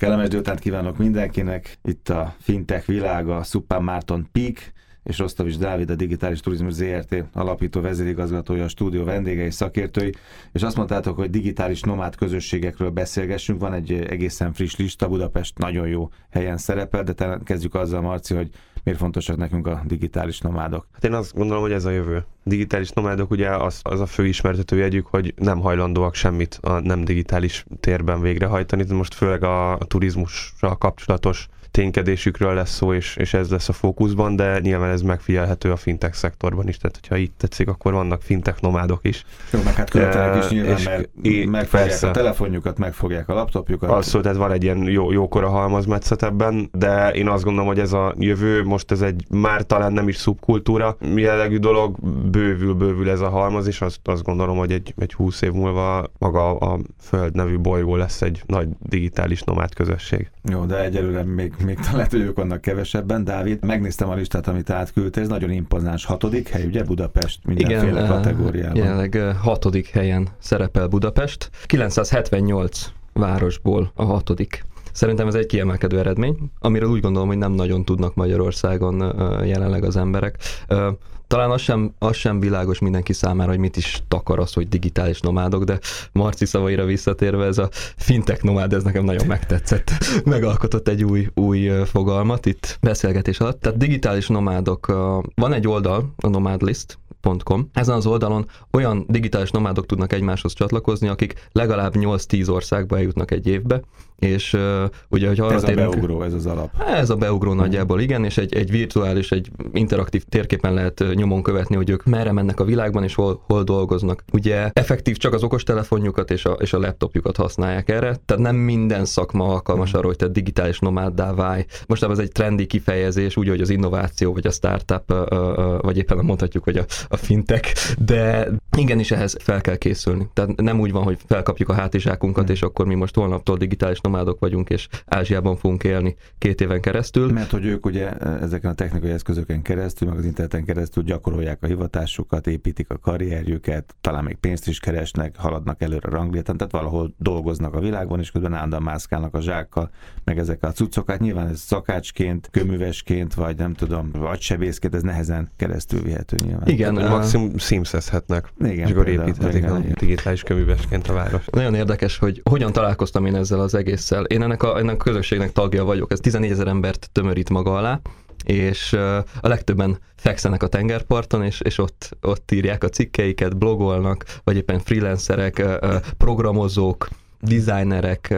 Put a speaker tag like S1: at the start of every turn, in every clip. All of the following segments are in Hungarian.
S1: Kellemes délután kívánok mindenkinek. Itt a fintech világa, Szupán Márton Pík, és Rosztovics Dávid, a Digitális Turizmus ZRT alapító vezérigazgatója, a stúdió vendégei, szakértői, és azt mondtátok, hogy digitális nomád közösségekről beszélgessünk. Van egy egészen friss lista, Budapest nagyon jó helyen szerepel, de kezdjük azzal, Marci, hogy miért fontosak nekünk a digitális nomádok?
S2: Hát én azt gondolom, hogy ez a jövő. Digitális nomádok ugye az, az a fő ismertető jegyük, hogy nem hajlandóak semmit a nem digitális térben végrehajtani. Most főleg a, a turizmussal kapcsolatos ténykedésükről lesz szó, és, és ez lesz a fókuszban, de nyilván ez megfigyelhető a fintech szektorban is, tehát hogyha itt tetszik, akkor vannak fintech nomádok is.
S1: Jó, meg hát követelek is nyilván, és mert é, megfogják persze. a telefonjukat, megfogják a laptopjukat.
S2: Abszolút, tehát van egy ilyen jó, jókora halmazmetszet ebben, de én azt gondolom, hogy ez a jövő, most ez egy már talán nem is szubkultúra jellegű dolog, bővül, bővül ez a halmaz, és azt, azt gondolom, hogy egy, egy húsz év múlva maga a Föld nevű bolygó lesz egy nagy digitális nomád közösség.
S1: Jó, de egyelőre még még lehet, hogy ők vannak kevesebben. Dávid, megnéztem a listát, amit átküldte, ez nagyon impozáns. Hatodik hely, ugye Budapest mindenféle Igen, kategóriában.
S3: Jelenleg hatodik helyen szerepel Budapest. 978 városból a hatodik. Szerintem ez egy kiemelkedő eredmény, amiről úgy gondolom, hogy nem nagyon tudnak Magyarországon jelenleg az emberek. Talán az sem, az sem világos mindenki számára, hogy mit is takar az, hogy digitális nomádok, de Marci szavaira visszatérve ez a fintech nomád, ez nekem nagyon megtetszett. Megalkotott egy új, új fogalmat itt beszélgetés alatt. Tehát digitális nomádok, van egy oldal, a nomádlist, nomad.com. Ezen az oldalon olyan digitális nomádok tudnak egymáshoz csatlakozni, akik legalább 8-10 országba eljutnak egy évbe, és uh, ugye, hogy arra
S1: Ez térünk, a beugró, ez az alap.
S3: Ez a beugró nagyjából, igen, és egy, egy virtuális, egy interaktív térképen lehet nyomon követni, hogy ők merre mennek a világban, és hol, hol dolgoznak. Ugye effektív csak az okostelefonjukat és a, és a laptopjukat használják erre, tehát nem minden szakma alkalmas arra, hogy te digitális nomáddá válj. Most ez egy trendi kifejezés, úgy, hogy az innováció, vagy a startup, vagy éppen mondhatjuk, hogy a, a fintek, de igenis ehhez fel kell készülni. Tehát nem úgy van, hogy felkapjuk a hátizsákunkat, mm. és akkor mi most holnaptól digitális nomádok vagyunk, és Ázsiában fogunk élni két éven keresztül.
S1: Mert hogy ők ugye ezeken a technikai eszközöken keresztül, meg az interneten keresztül gyakorolják a hivatásukat, építik a karrierjüket, talán még pénzt is keresnek, haladnak előre a rangléten, tehát valahol dolgoznak a világban, és közben állandóan mászkálnak a zsákkal, meg ezekkel a cuccokat. Nyilván ez szakácsként, köművesként, vagy nem tudom, vagy sebészként, ez nehezen keresztül vihető nyilván.
S3: Igen,
S2: maximum szímszezhetnek, igen, és akkor építhetik a digitális köművesként a város.
S3: Nagyon érdekes, hogy hogyan találkoztam én ezzel az egésszel. Én ennek a, ennek a közösségnek tagja vagyok, ez 14 ezer embert tömörít maga alá, és a legtöbben fekszenek a tengerparton, és, és ott, ott írják a cikkeiket, blogolnak, vagy éppen freelancerek, programozók, designerek,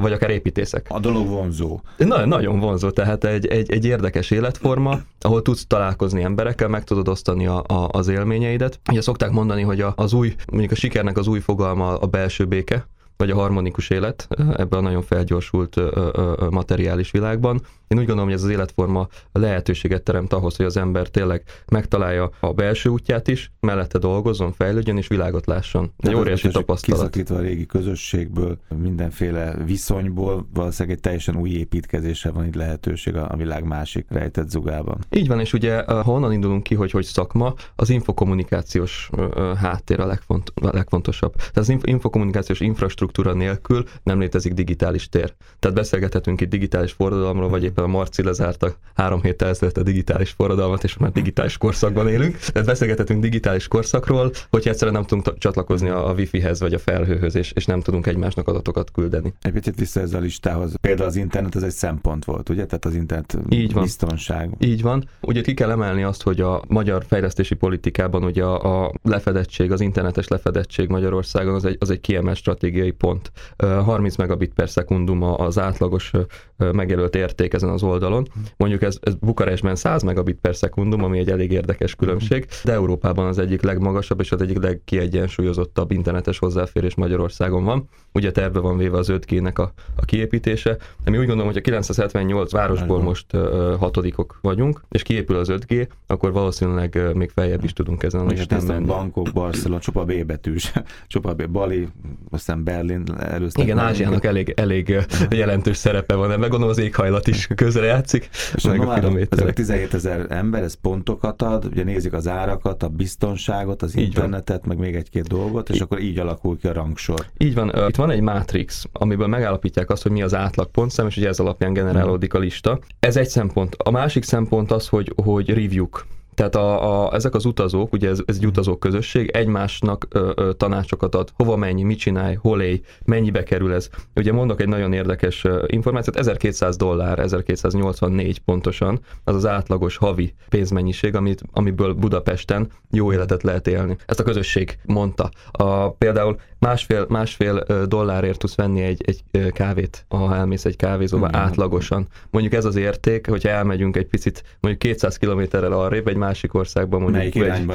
S3: vagy akár építészek.
S1: A dolog vonzó.
S3: Na, nagyon vonzó, tehát egy, egy, egy érdekes életforma, ahol tudsz találkozni emberekkel, meg tudod osztani a, a, az élményeidet. Ugye szokták mondani, hogy a, az új, mondjuk a sikernek az új fogalma a belső béke, vagy a harmonikus élet ebben a nagyon felgyorsult materiális világban. Én úgy gondolom, hogy ez az életforma lehetőséget teremt ahhoz, hogy az ember tényleg megtalálja a belső útját is, mellette dolgozzon, fejlődjön és világot lásson. Egy óriási tapasztalat.
S1: Kiszakítva a régi közösségből, mindenféle viszonyból, valószínűleg egy teljesen új építkezésre van itt lehetőség a világ másik rejtett zugában.
S3: Így van, és ugye ha onnan indulunk ki, hogy hogy szakma, az infokommunikációs háttér a, legfont, a legfontosabb. Tehát az infokommunikációs infrastruktúra nélkül nem létezik digitális tér. Tehát beszélgethetünk itt digitális forradalomról, vagy éppen a Marci lezárta három héttel ezelőtt a digitális forradalmat, és már digitális korszakban élünk. Tehát beszélgethetünk digitális korszakról, hogyha egyszerűen nem tudunk csatlakozni a, a wifi-hez vagy a felhőhöz, és, és nem tudunk egymásnak adatokat küldeni.
S1: Egy picit vissza ezzel a listához. Például az internet ez egy szempont volt, ugye? Tehát az internet Így van. biztonság.
S3: Így van. Ugye ki kell emelni azt, hogy a magyar fejlesztési politikában ugye a, a lefedettség, az internetes lefedettség Magyarországon az egy, az egy kiemelt stratégiai pont. 30 megabit per szekundum az átlagos megjelölt érték ezen az oldalon. Mondjuk ez, ez Bukarestben 100 megabit per szekundum, ami egy elég érdekes különbség, de Európában az egyik legmagasabb és az egyik legkiegyensúlyozottabb internetes hozzáférés Magyarországon van. Ugye terve van véve az 5G-nek a, a kiépítése, mi úgy gondolom, hogy a 978 városból most hatodikok vagyunk, és kiépül az 5G, akkor valószínűleg még feljebb is tudunk ezen a
S1: listán menni. bankok, Barcelona, csupa B betűs, csupa B, Bali, aztán Berlin, Berlin előztek.
S3: Igen,
S1: meg
S3: Ázsiának elég, elég jelentős szerepe van ebben, gondolom az éghajlat is közrejátszik,
S1: És a
S3: meg a
S1: nomádok, ezek a
S3: kilométerek.
S1: 17 ezer ember, ez pontokat ad, ugye nézik az árakat, a biztonságot, az
S3: Így van.
S1: internetet, meg még egy-két dolgot, és akkor így alakul ki a rangsor.
S3: Így van, itt van egy mátrix, amiből megállapítják azt, hogy mi az átlag pontszám, és ugye ez alapján generálódik a lista. Ez egy szempont. A másik szempont az, hogy, hogy review-k. Tehát a, a, ezek az utazók, ugye ez, ez egy utazók közösség, egymásnak ö, ö, tanácsokat ad, hova menj, mit csinálj, hol élj, mennyibe kerül ez. Ugye mondok egy nagyon érdekes információt, 1200 dollár, 1284 pontosan, az az átlagos havi pénzmennyiség, amit, amiből Budapesten jó életet lehet élni. Ezt a közösség mondta. A, például másfél, másfél dollárért tudsz venni egy, egy kávét, ha elmész egy kávézóba
S1: Igen.
S3: átlagosan. Mondjuk ez az érték, hogyha elmegyünk egy picit, mondjuk 200 kilométerrel arrébb, egy másik országban mondjuk
S1: Melyik
S3: vagy
S1: irányba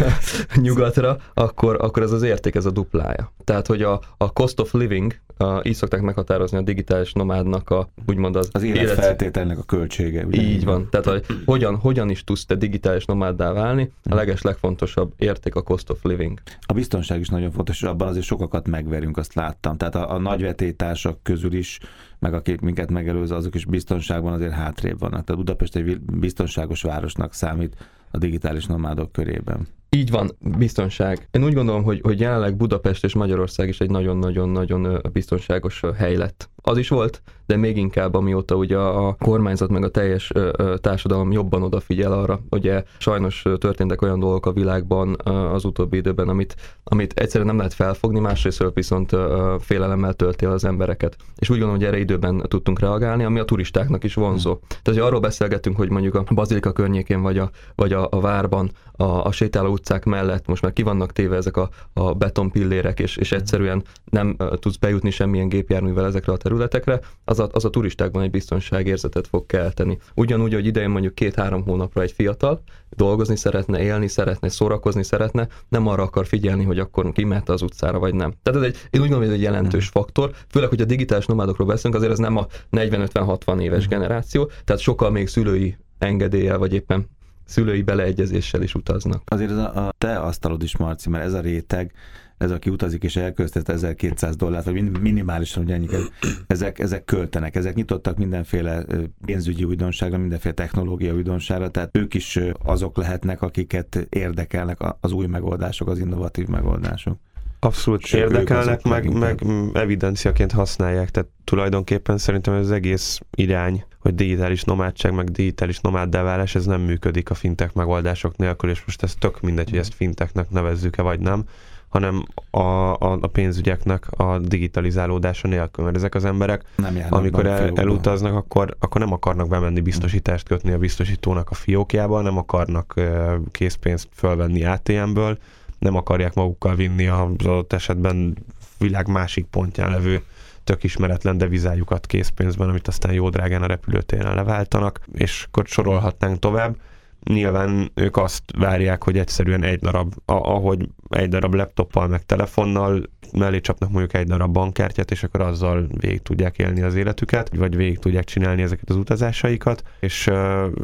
S3: nyugatra, akkor, akkor ez az érték, ez a duplája. Tehát, hogy a, a cost of living, a, így szokták meghatározni a digitális nomádnak a, úgymond az,
S1: Az életfeltételnek a költsége. Ugye?
S3: így van. Tehát, hogy hogyan, hogyan is tudsz te digitális nomáddá válni, a leges legfontosabb érték a cost of living.
S1: A biztonság is nagyon fontos, és abban azért sokakat megverünk, azt láttam. Tehát a, a nagyvetétársak közül is, meg akik minket megelőző, azok is biztonságban azért hátrébb vannak. Tehát Budapest egy biztonságos városnak számít a digitális nomádok körében.
S3: Így van, biztonság. Én úgy gondolom, hogy, hogy jelenleg Budapest és Magyarország is egy nagyon-nagyon-nagyon biztonságos hely lett. Az is volt, de még inkább amióta ugye a kormányzat meg a teljes társadalom jobban odafigyel arra. Ugye sajnos történtek olyan dolgok a világban az utóbbi időben, amit, amit egyszerűen nem lehet felfogni, másrészt viszont félelemmel tölti az embereket. És úgy gondolom, hogy erre időben tudtunk reagálni, ami a turistáknak is vonzó. Tehát, hogy arról beszélgetünk, hogy mondjuk a Bazilika környékén vagy a, vagy a, a várban, a, a sétáló utcák mellett most már ki vannak téve ezek a, a betonpillérek, és, és egyszerűen nem tudsz bejutni semmilyen gépjárművel ezekre a területekre, az a, az a turistákban egy biztonságérzetet fog kelteni. Ugyanúgy, hogy idején mondjuk két-három hónapra egy fiatal dolgozni szeretne, élni szeretne, szórakozni szeretne, nem arra akar figyelni, hogy akkor kimehet az utcára, vagy nem. Tehát ez egy, én úgy gondolom, hogy ez egy jelentős faktor, főleg, hogy a digitális nomádokról beszélünk, azért ez nem a 40-50-60 éves generáció, tehát sokkal még szülői engedéllyel, vagy éppen szülői beleegyezéssel is utaznak.
S1: Azért ez a, a te asztalod is, Marci, mert ez a réteg, ez aki utazik és elköltett 1200 dollárt, vagy min- minimálisan, hogy ennyi, ezek, ezek költenek, ezek nyitottak mindenféle pénzügyi újdonságra, mindenféle technológia újdonságra, tehát ők is azok lehetnek, akiket érdekelnek az új megoldások, az innovatív megoldások.
S2: Abszolút
S1: Sőt,
S2: érdekelnek, meg, meg evidenciaként használják, tehát tulajdonképpen szerintem ez az egész irány, hogy digitális nomádság, meg digitális nomáddá válás, ez nem működik a fintech megoldások nélkül, és most ez tök mindegy, hogy ezt fintechnek nevezzük-e vagy nem, hanem a, a, a pénzügyeknek a digitalizálódása nélkül, mert ezek az emberek
S1: Nem
S2: amikor el, elutaznak, akkor, akkor nem akarnak bemenni biztosítást kötni a biztosítónak a fiókjába, nem akarnak készpénzt fölvenni ATM-ből, nem akarják magukkal vinni az adott esetben világ másik pontján levő tök ismeretlen devizájukat készpénzben, amit aztán jó drágán a repülőtéren leváltanak, és akkor sorolhatnánk tovább. Nyilván ők azt várják, hogy egyszerűen egy darab, ahogy egy darab laptoppal meg telefonnal mellé csapnak mondjuk egy darab bankkártyát, és akkor azzal végig tudják élni az életüket, vagy végig tudják csinálni ezeket az utazásaikat, és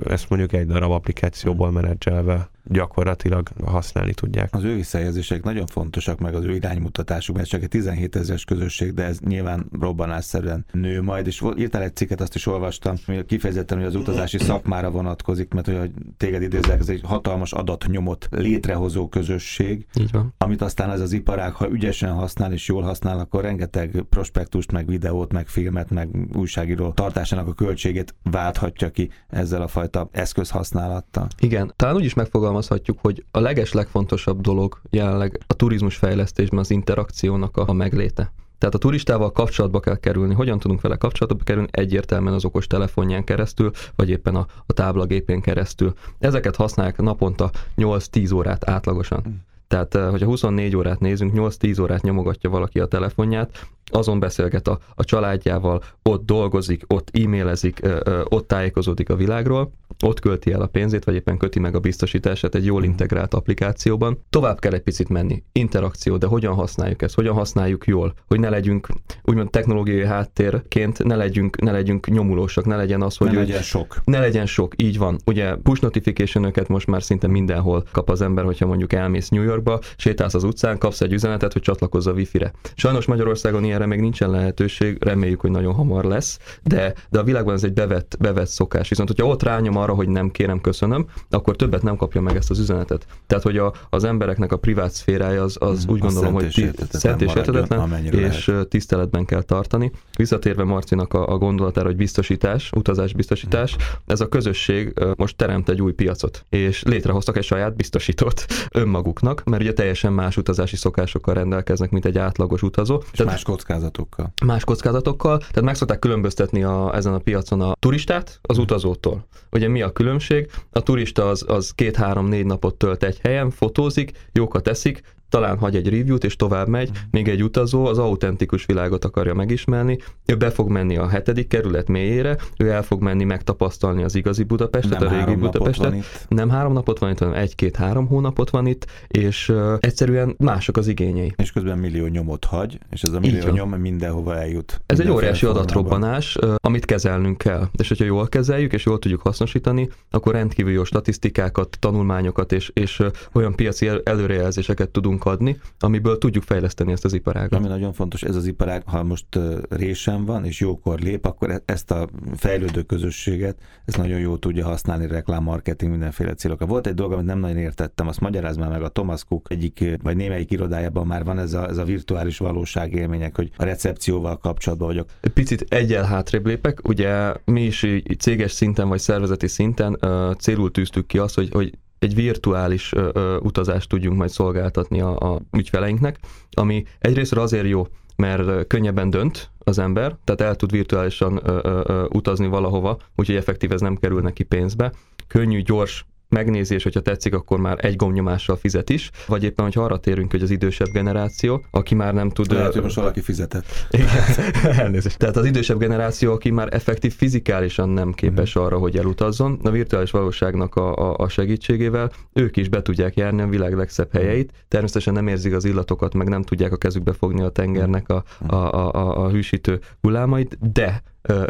S2: ezt mondjuk egy darab applikációból menedzselve gyakorlatilag használni tudják.
S1: Az ő visszajelzések nagyon fontosak, meg az ő iránymutatásuk, mert csak egy 17 ezeres közösség, de ez nyilván robbanásszerűen nő majd, és írtál egy cikket, azt is olvastam, hogy kifejezetten, hogy az utazási szakmára vonatkozik, mert hogy téged idézek, ez egy hatalmas adatnyomot létrehozó közösség,
S3: Így van.
S1: amit aztán ez az iparág, ha ügyesen használ és jól használ, akkor rengeteg prospektust, meg videót, meg filmet, meg újságíró tartásának a költségét válthatja ki ezzel a fajta eszközhasználattal.
S3: Igen, talán úgy is megfogalmazhatjuk, hogy a leges legfontosabb dolog jelenleg a turizmus fejlesztésben az interakciónak a, megléte. Tehát a turistával kapcsolatba kell kerülni. Hogyan tudunk vele kapcsolatba kerülni? Egyértelműen az okos telefonján keresztül, vagy éppen a, a táblagépén keresztül. Ezeket használják naponta 8-10 órát átlagosan. Tehát, eh, hogyha 24 órát nézünk, 8-10 órát nyomogatja valaki a telefonját, azon beszélget a, a családjával, ott dolgozik, ott e-mailezik, ott tájékozódik a világról, ott költi el a pénzét, vagy éppen köti meg a biztosítását egy jól mhm. integrált applikációban. Tovább kell egy picit menni. Interakció, de hogyan használjuk ezt? Hogyan használjuk jól? Hogy ne legyünk úgymond technológiai háttérként, ne legyünk, ne legyünk nyomulósak, ne legyen az, hogy...
S1: Ne legyen sok.
S3: Ne legyen sok, így van. Ugye push notification most már szinte mindenhol kap az ember, hogyha mondjuk elmész New Yorkba, sétálsz az utcán, kapsz egy üzenetet, hogy csatlakozz a wifi-re. Sajnos Magyarországon ilyenre még nincsen lehetőség, reméljük, hogy nagyon hamar lesz, de, de a világban ez egy bevett, bevett szokás. Viszont, hogyha ott rányom arra, hogy nem kérem, köszönöm, akkor többet nem kapja meg ezt az üzenetet. Tehát, hogy a, az embereknek a privát szférája az, az mm, úgy gondolom, hogy szent és értetetlen, és lehet. tiszteletben kell tartani. Visszatérve Marcinak a, a gondolatára, hogy biztosítás, utazásbiztosítás, ez a közösség most teremt egy új piacot, és létrehoztak egy saját biztosítót önmaguknak, mert ugye teljesen más utazási szokásokkal rendelkeznek, mint egy átlagos utazó.
S1: És tehát, más kockázatokkal.
S3: Más kockázatokkal, tehát meg szokták különböztetni a, ezen a piacon a turistát az utazótól. Ugye mi a különbség? A turista az, az két-három-négy napot tölt egy helyen, fotózik, jókat eszik, talán hagy egy review-t, és tovább megy, mm. még egy utazó az autentikus világot akarja megismerni, ő be fog menni a hetedik kerület mélyére, ő el fog menni megtapasztalni az igazi Budapestet,
S1: nem
S3: a régi Budapestet.
S1: Nem
S3: három napot van itt, hanem egy-két-három hónapot van itt, és uh, egyszerűen mások az igényei.
S1: És közben millió nyomot hagy, és ez a millió nyom mindenhova eljut.
S3: Ez egy óriási adatrobbanás, uh, amit kezelnünk kell. És hogyha jól kezeljük, és jól tudjuk hasznosítani, akkor rendkívül jó statisztikákat, tanulmányokat és, és uh, olyan piaci előrejelzéseket tudunk adni, amiből tudjuk fejleszteni ezt az iparágat.
S1: Ami nagyon fontos, ez az iparág, ha most résen van, és jókor lép, akkor e- ezt a fejlődő közösséget, ez nagyon jó tudja használni reklám, marketing, mindenféle célokra. Volt egy dolog, amit nem nagyon értettem, azt magyaráz már meg a Thomas Cook egyik, vagy némelyik irodájában már van ez a, ez a virtuális valóság élmények, hogy a recepcióval kapcsolatban vagyok.
S3: Picit egyel hátrébb lépek, ugye mi is céges szinten vagy szervezeti szinten uh, célul tűztük ki azt, hogy, hogy egy virtuális ö, ö, utazást tudjunk majd szolgáltatni a, a ügyfeleinknek, ami egyrészt azért jó, mert könnyebben dönt az ember, tehát el tud virtuálisan ö, ö, utazni valahova, úgyhogy effektív ez nem kerül neki pénzbe. Könnyű, gyors megnézi, és hogyha tetszik, akkor már egy gomnyomással fizet is, vagy éppen, hogy arra térünk, hogy az idősebb generáció, aki már nem tud...
S1: Lehet, hogy most valaki fizetett.
S3: Igen, elnézést. Tehát az idősebb generáció, aki már effektív fizikálisan nem képes uh-huh. arra, hogy elutazzon, a virtuális valóságnak a, a, a segítségével ők is be tudják járni a világ legszebb helyeit, természetesen nem érzik az illatokat, meg nem tudják a kezükbe fogni a tengernek a, a, a, a, a hűsítő hullámait, de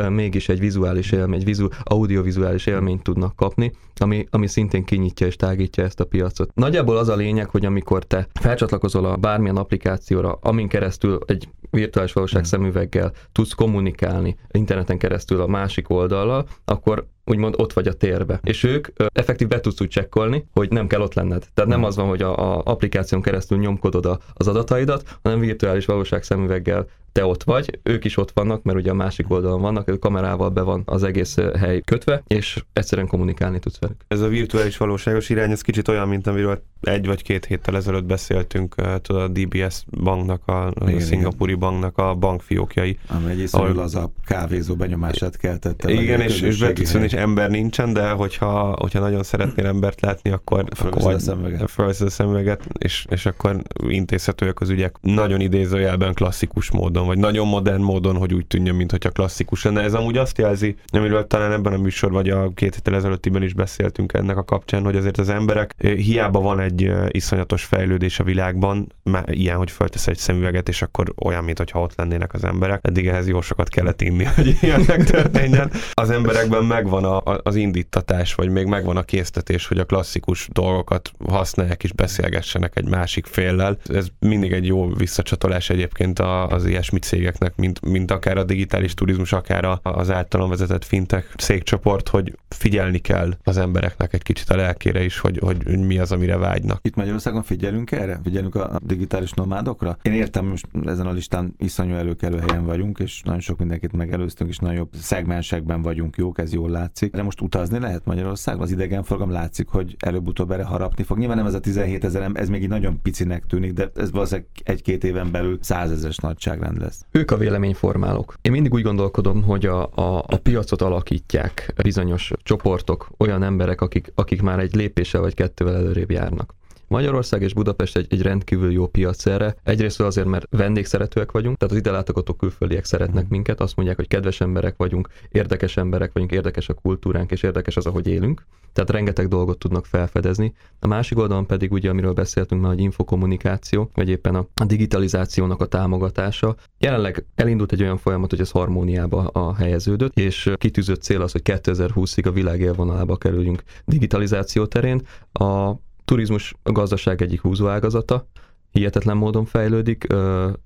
S3: mégis egy vizuális élmény, egy vizu, audiovizuális élményt tudnak kapni, ami, ami szintén kinyitja és tágítja ezt a piacot. Nagyjából az a lényeg, hogy amikor te felcsatlakozol a bármilyen applikációra, amin keresztül egy virtuális valóság hmm. szemüveggel tudsz kommunikálni interneten keresztül a másik oldallal, akkor úgymond ott vagy a térbe. És ők effektív be tudsz úgy csekkolni, hogy nem kell ott lenned. Tehát nem hmm. az van, hogy a, a applikáción keresztül nyomkodod a, az adataidat, hanem virtuális valóság szemüveggel te ott vagy, ők is ott vannak, mert ugye a másik oldalon vannak, a kamerával be van az egész hely kötve, és egyszerűen kommunikálni tudsz velük.
S2: Ez a virtuális valóságos irány, ez kicsit olyan, mint amiről egy vagy két héttel ezelőtt beszéltünk, tudod, a DBS banknak, a, a igen, szingapúri igen. banknak a bankfiókjai.
S1: Ami egy ahol... az a kávézó benyomását keltette.
S2: Igen, és, és be tudsz hogy ember nincsen, de hogyha, hogyha nagyon szeretnél embert látni, akkor
S1: fölveszed a szemüveget.
S2: Fölveszed a szemüveget, és, és akkor intézhetőek az ügyek nagyon idézőjelben klasszikus módon, vagy nagyon modern módon, hogy úgy tűnjön, mintha klasszikus lenne. Ez amúgy azt jelzi, amiről talán ebben a műsor, vagy a két héttel ezelőttiben is beszéltünk ennek a kapcsán, hogy azért az emberek hiába van egy iszonyatos fejlődés a világban, ilyen, hogy föltesz egy szemüveget, és akkor olyan, mintha ott lennének az emberek. Eddig ehhez jó sokat kellett inni, hogy ilyen megtörténjen. Az emberekben megvan a, az indítatás, vagy még megvan a késztetés, hogy a klasszikus dolgokat használják és beszélgessenek egy másik féllel. Ez mindig egy jó visszacsatolás egyébként az ilyesmi cégeknek, mint, mint akár a digitális turizmus, akár az általán vezetett fintech székcsoport, hogy figyelni kell az embereknek egy kicsit a lelkére is, hogy, hogy mi az, amire vágynak.
S1: Itt Magyarországon figyelünk erre? Figyelünk a digitális nomádokra? Én értem, most ezen a listán iszonyú előkelő helyen vagyunk, és nagyon sok mindenkit megelőztünk, és nagyon jobb szegmensekben vagyunk jók, ez jól látszik. De most utazni lehet Magyarországon? Az idegenforgalom látszik, hogy előbb-utóbb erre harapni fog. Nyilván nem ez a 17 ezer, ez még így nagyon picinek tűnik, de ez valószínűleg egy-két éven belül százezres nagyságrend lesz.
S3: Ők a véleményformálók. Én mindig úgy gondolkodom, hogy a, a, a piacot alakítják bizonyos csoportok, olyan emberek, akik, akik már egy lépéssel vagy kettővel előrébb járnak Magyarország és Budapest egy, egy rendkívül jó piac erre. Egyrészt azért, mert vendégszeretőek vagyunk, tehát az ide látogató külföldiek szeretnek minket, azt mondják, hogy kedves emberek vagyunk, érdekes emberek vagyunk, érdekes a kultúránk, és érdekes az, ahogy élünk. Tehát rengeteg dolgot tudnak felfedezni. A másik oldalon pedig ugye, amiről beszéltünk már, hogy infokommunikáció, vagy éppen a digitalizációnak a támogatása. Jelenleg elindult egy olyan folyamat, hogy ez harmóniába a helyeződött, és kitűzött cél az, hogy 2020-ig a világ élvonalába kerüljünk digitalizáció terén. A turizmus a gazdaság egyik húzóágazata, hihetetlen módon fejlődik.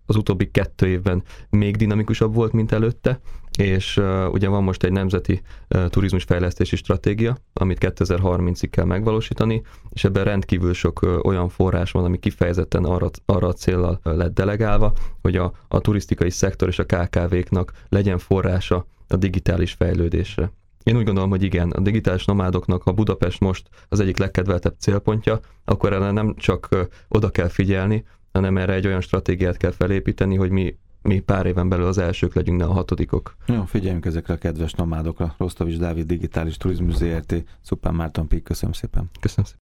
S3: Az utóbbi kettő évben még dinamikusabb volt, mint előtte, és ugye van most egy nemzeti turizmusfejlesztési stratégia, amit 2030-ig kell megvalósítani, és ebben rendkívül sok olyan forrás van, ami kifejezetten arra, arra a célral lett delegálva, hogy a, a turisztikai szektor és a KKV-knak legyen forrása a digitális fejlődésre. Én úgy gondolom, hogy igen, a digitális nomádoknak, ha Budapest most az egyik legkedveltebb célpontja, akkor erre nem csak oda kell figyelni, hanem erre egy olyan stratégiát kell felépíteni, hogy mi mi pár éven belül az elsők legyünk, ne a hatodikok.
S1: Jó, figyeljünk ezekre a kedves nomádokra. Rostovics Dávid Digitális Turizmus ZRT, Szupán Márton Pík, köszönöm szépen.
S3: Köszönöm szépen.